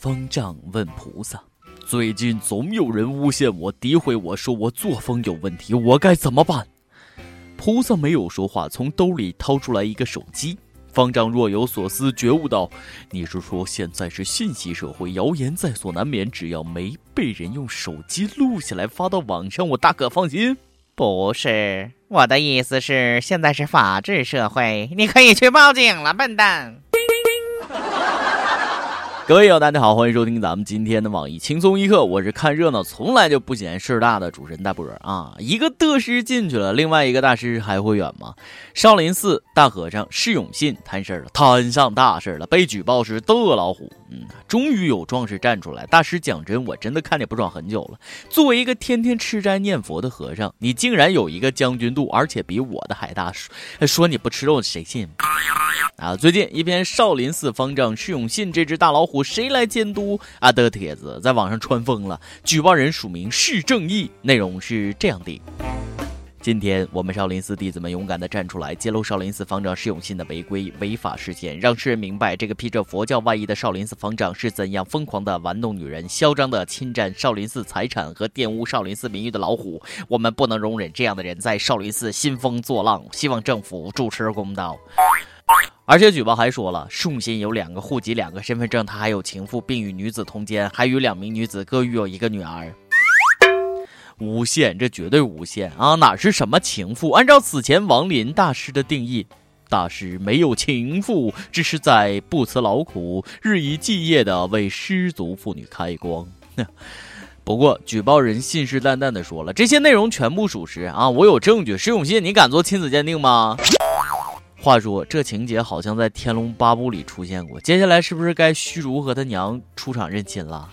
方丈问菩萨：“最近总有人诬陷我、诋毁我说我作风有问题，我该怎么办？”菩萨没有说话，从兜里掏出来一个手机。方丈若有所思，觉悟道：“你是说现在是信息社会，谣言在所难免，只要没被人用手机录下来发到网上，我大可放心。”不是，我的意思是，现在是法治社会，你可以去报警了，笨蛋。各位友，大家好，欢迎收听咱们今天的网易轻松一刻，我是看热闹从来就不嫌事儿大的主持人大波啊。一个得师进去了，另外一个大师还会远吗？少林寺大和尚释永信摊事儿了，摊上大事儿了，被举报是恶老虎。嗯，终于有壮士站出来。大师讲真，我真的看你不爽很久了。作为一个天天吃斋念佛的和尚，你竟然有一个将军肚，而且比我的还大，说你不吃肉谁信？啊！最近一篇少林寺方丈释永信这只大老虎谁来监督啊的帖子在网上传疯了，举报人署名是正义，内容是这样的。今天我们少林寺弟子们勇敢地站出来，揭露少林寺方丈释永信的违规违法事件，让世人明白这个披着佛教外衣的少林寺方丈是怎样疯狂地玩弄女人、嚣张地侵占少林寺财产和玷污少林寺名誉的老虎。我们不能容忍这样的人在少林寺兴风作浪，希望政府主持公道。而且举报还说了，释永信有两个户籍、两个身份证，他还有情妇，并与女子通奸，还与两名女子各育有一个女儿。诬陷，这绝对诬陷啊！哪是什么情妇？按照此前王林大师的定义，大师没有情妇，只是在不辞劳苦、日以继夜的为失足妇女开光。不过，举报人信誓旦旦的说了，这些内容全部属实啊！我有证据。石永信，你敢做亲子鉴定吗？话说，这情节好像在《天龙八部》里出现过。接下来是不是该虚竹和他娘出场认亲了？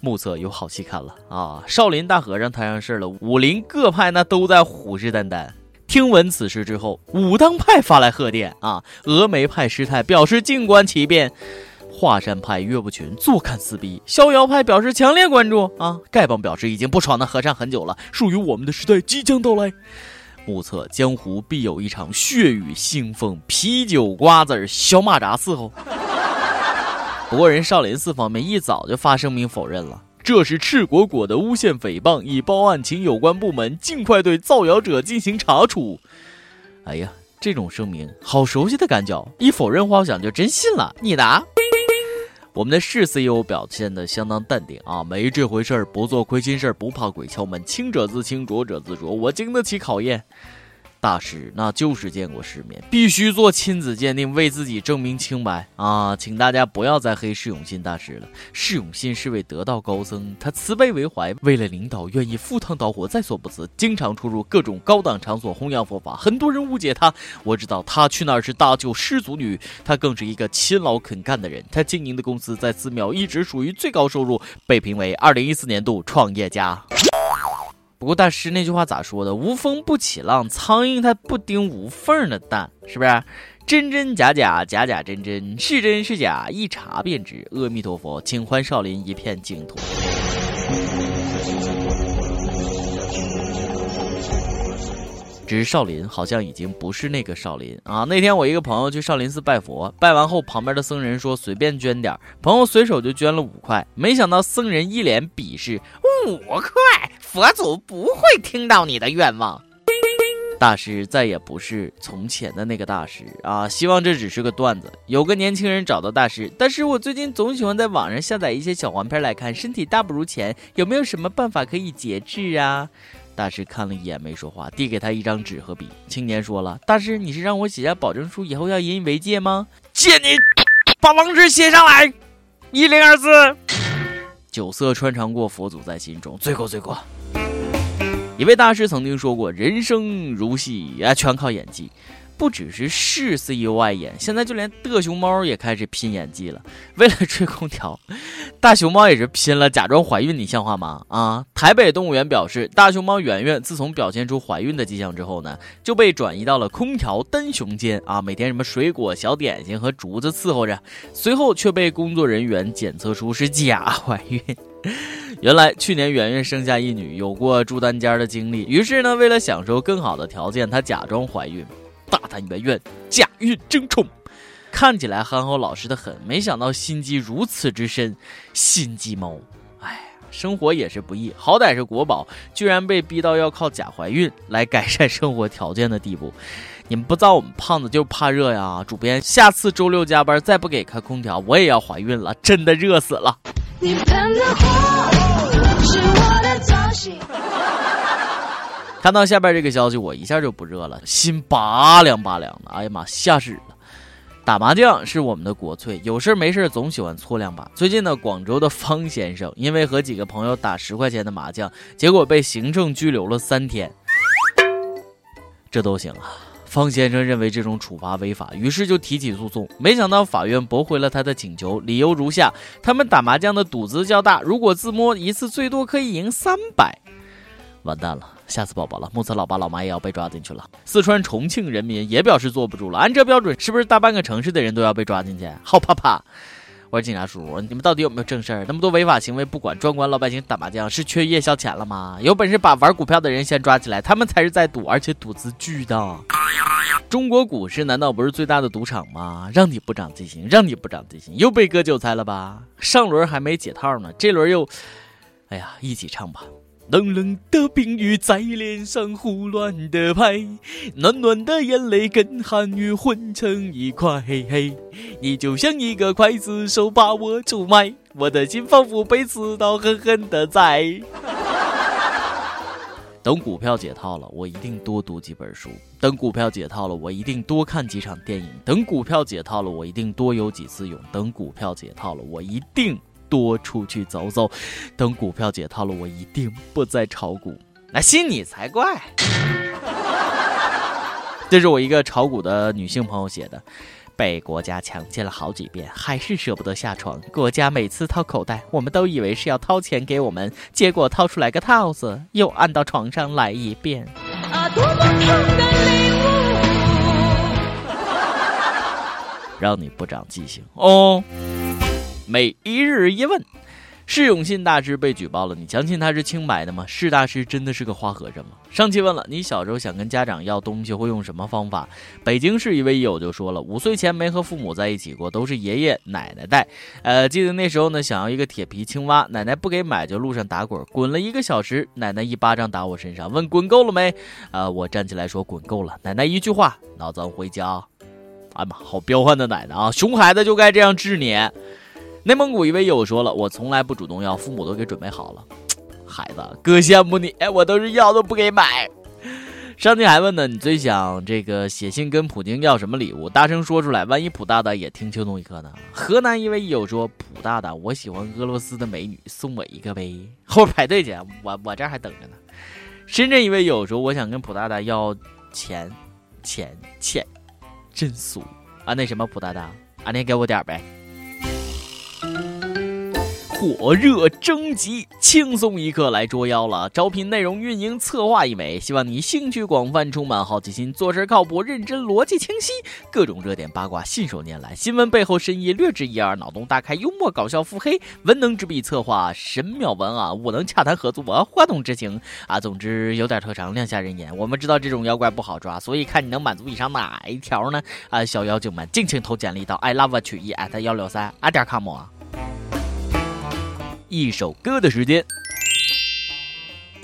目测有好戏看了啊！少林大和尚摊上事了，武林各派那都在虎视眈眈。听闻此事之后，武当派发来贺电啊，峨眉派师太表示静观其变，华山派岳不群坐看撕逼，逍遥派表示强烈关注啊，丐帮表示已经不闯那和尚很久了，属于我们的时代即将到来。目测江湖必有一场血雨腥风，啤酒瓜子小马扎伺候。不过，人少林寺方面一早就发声明否认了，这是赤果果的诬陷诽谤，已报案，请有关部门尽快对造谣者进行查处。哎呀，这种声明好熟悉的感觉，一否认幻想就真信了。你答。我们的市 CEO 表现的相当淡定啊，没这回事儿，不做亏心事儿，不怕鬼敲门，清者自清，浊者自浊，我经得起考验。大师那就是见过世面，必须做亲子鉴定，为自己证明清白啊！请大家不要再黑释永信大师了。释永信是位得道高僧，他慈悲为怀，为了领导愿意赴汤蹈火，在所不辞，经常出入各种高档场所弘扬佛法。很多人误解他，我知道他去那儿是搭救失足女，他更是一个勤劳肯干的人。他经营的公司在寺庙一直属于最高收入，被评为二零一四年度创业家。不过大师那句话咋说的？无风不起浪，苍蝇它不叮无缝的蛋，是不是？真真假假，假假真真，是真是假，一查便知。阿弥陀佛，请还少林一片净土。只是少林好像已经不是那个少林啊！那天我一个朋友去少林寺拜佛，拜完后旁边的僧人说随便捐点，朋友随手就捐了五块，没想到僧人一脸鄙视：五块，佛祖不会听到你的愿望。大师再也不是从前的那个大师啊！希望这只是个段子。有个年轻人找到大师，大师我最近总喜欢在网上下载一些小黄片来看，身体大不如前，有没有什么办法可以节制啊？大师看了一眼，没说话，递给他一张纸和笔。青年说了：“大师，你是让我写下保证书，以后要引以为戒吗？”借你把网址写上来，一零二四。酒色穿肠过，佛祖在心中。罪过，罪过。一位大师曾经说过：“人生如戏，啊，全靠演技。”不只是市 CEO 爱演，现在就连的熊猫也开始拼演技了。为了吹空调，大熊猫也是拼了，假装怀孕，你像话吗？啊！台北动物园表示，大熊猫圆圆自从表现出怀孕的迹象之后呢，就被转移到了空调单雄间啊，每天什么水果、小点心和竹子伺候着。随后却被工作人员检测出是假怀孕。原来去年圆圆生下一女，有过住单间的经历，于是呢，为了享受更好的条件，她假装怀孕。大胆圆圆假孕争宠，看起来憨厚老实的很，没想到心机如此之深，心机猫。哎呀，生活也是不易，好歹是国宝，居然被逼到要靠假怀孕来改善生活条件的地步。你们不知道我们胖子就怕热呀！主编，下次周六加班再不给开空调，我也要怀孕了，真的热死了。你喷的火是我的造型。看到下边这个消息，我一下就不热了，心拔凉拔凉的。哎呀妈，吓死了！打麻将是我们的国粹，有事没事总喜欢搓两把。最近呢，广州的方先生因为和几个朋友打十块钱的麻将，结果被行政拘留了三天。这都行啊！方先生认为这种处罚违法，于是就提起诉讼。没想到法院驳回了他的请求，理由如下：他们打麻将的赌资较大，如果自摸一次，最多可以赢三百。完蛋了，吓死宝宝了！目测老爸老妈也要被抓进去了。四川重庆人民也表示坐不住了，按这标准，是不是大半个城市的人都要被抓进去？好怕怕！我说警察叔叔，你们到底有没有正事儿？那么多违法行为不管，专管老百姓打麻将，是缺夜宵钱了吗？有本事把玩股票的人先抓起来，他们才是在赌，而且赌资巨大。中国股市难道不是最大的赌场吗？让你不长记性，让你不长记性，又被割韭菜了吧？上轮还没解套呢，这轮又……哎呀，一起唱吧。冷冷的冰雨在脸上胡乱的拍，暖暖的眼泪跟寒雨混成一块。嘿嘿，你就像一个刽子手把我出卖，我的心仿佛被刺刀狠狠的宰。等股票解套了，我一定多读几本书；等股票解套了，我一定多看几场电影；等股票解套了，我一定多游几次泳；等股票解套了，我一定。多出去走走，等股票解套了，我一定不再炒股。那信你才怪！这是我一个炒股的女性朋友写的，被国家强奸了好几遍，还是舍不得下床。国家每次掏口袋，我们都以为是要掏钱给我们，结果掏出来个套子，又按到床上来一遍。啊，多么痛的礼物！让你不长记性哦。每一日一问，释永信大师被举报了，你相信他是清白的吗？释大师真的是个花和尚吗？上期问了，你小时候想跟家长要东西会用什么方法？北京市一位友就说了，五岁前没和父母在一起过，都是爷爷奶奶带。呃，记得那时候呢，想要一个铁皮青蛙，奶奶不给买，就路上打滚，滚了一个小时，奶奶一巴掌打我身上，问滚够了没？呃，我站起来说滚够了，奶奶一句话，那咱回家。哎妈，好彪悍的奶奶啊！熊孩子就该这样治你。内蒙古一位友说了：“我从来不主动要，父母都给准备好了。孩子，哥羡慕你，哎，我都是要都不给买。”上帝还问呢，你最想这个写信跟普京要什么礼物？大声说出来，万一普大大也听轻松一刻呢？河南一位友说：“普大大，我喜欢俄罗斯的美女，送我一个呗。”后排队去，我我这还等着呢。深圳一位友说：“我想跟普大大要钱，钱钱，真俗啊！那什么，普大大，啊，你给我点呗。”火热征集，轻松一刻来捉妖了！招聘内容运营策划一枚，希望你兴趣广泛，充满好奇心，做事靠谱、认真、逻辑清晰，各种热点八卦信手拈来，新闻背后深意略知一二，脑洞大开，幽默搞笑，腹黑，文能执笔策划神妙文啊，武能洽谈合作，话动之情啊，总之有点特长，亮瞎人眼。我们知道这种妖怪不好抓，所以看你能满足以上哪一条呢？啊，小妖精们尽情投简历到 i love 曲艺 at 幺六三啊点 com。一首歌的时间。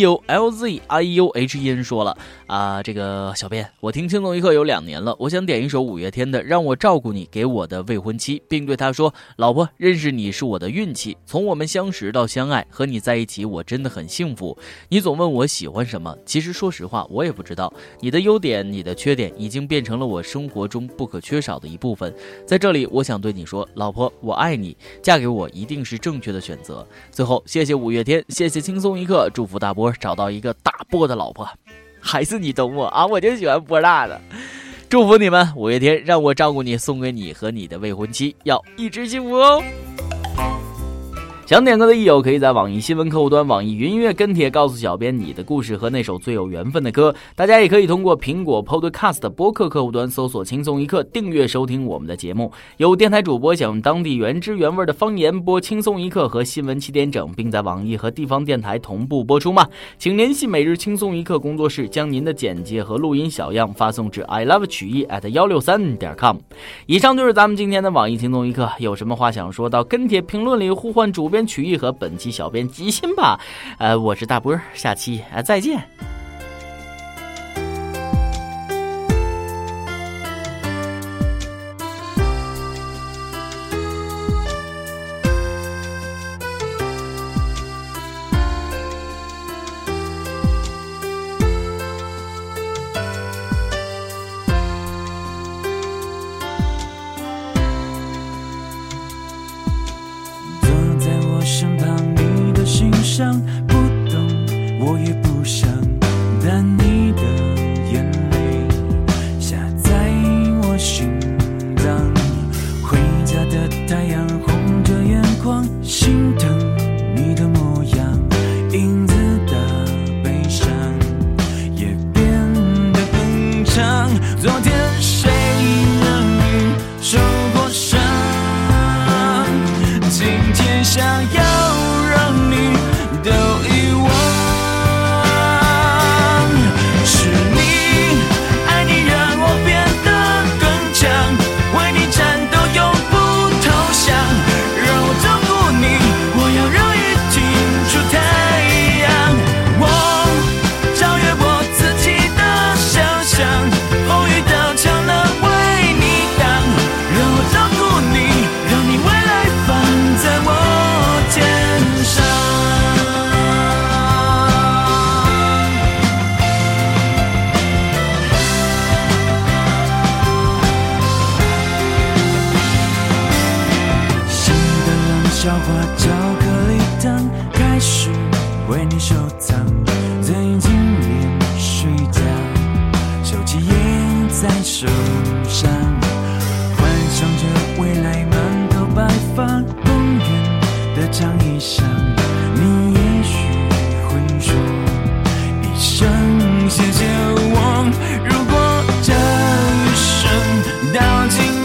U L Z I U H E N 说了啊，这个小编，我听轻松一刻有两年了，我想点一首五月天的《让我照顾你》给我的未婚妻，并对她说：“老婆，认识你是我的运气，从我们相识到相爱，和你在一起我真的很幸福。你总问我喜欢什么，其实说实话，我也不知道。你的优点，你的缺点，已经变成了我生活中不可缺少的一部分。在这里，我想对你说，老婆，我爱你，嫁给我一定是正确的选择。最后，谢谢五月天，谢谢轻松一刻，祝福大波。”我找到一个大波的老婆，还是你懂我啊！我就喜欢波大的，祝福你们五月天，让我照顾你，送给你和你的未婚妻，要一直幸福哦。想点歌的益友可以在网易新闻客户端、网易云音乐跟帖告诉小编你的故事和那首最有缘分的歌。大家也可以通过苹果 Podcast 播客客户端搜索“轻松一刻”，订阅收听我们的节目。有电台主播想用当地原汁原味的方言播《轻松一刻》和新闻七点整，并在网易和地方电台同步播出吗？请联系每日轻松一刻工作室，将您的简介和录音小样发送至 i love 曲艺 at 幺六三点 com。以上就是咱们今天的网易轻松一刻，有什么话想说到跟帖评论里呼唤主编。曲艺和本期小编即兴吧，呃，我是大波，下期啊再见。小猾巧克力糖开始为你收藏最近也睡觉手机也在手上幻想着未来满头白发公园的长椅上你也许会说一声谢谢我如果这一生到尽